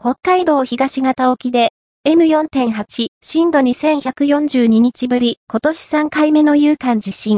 北海道東型沖で M4.8 震度2142日ぶり今年3回目の有感地震。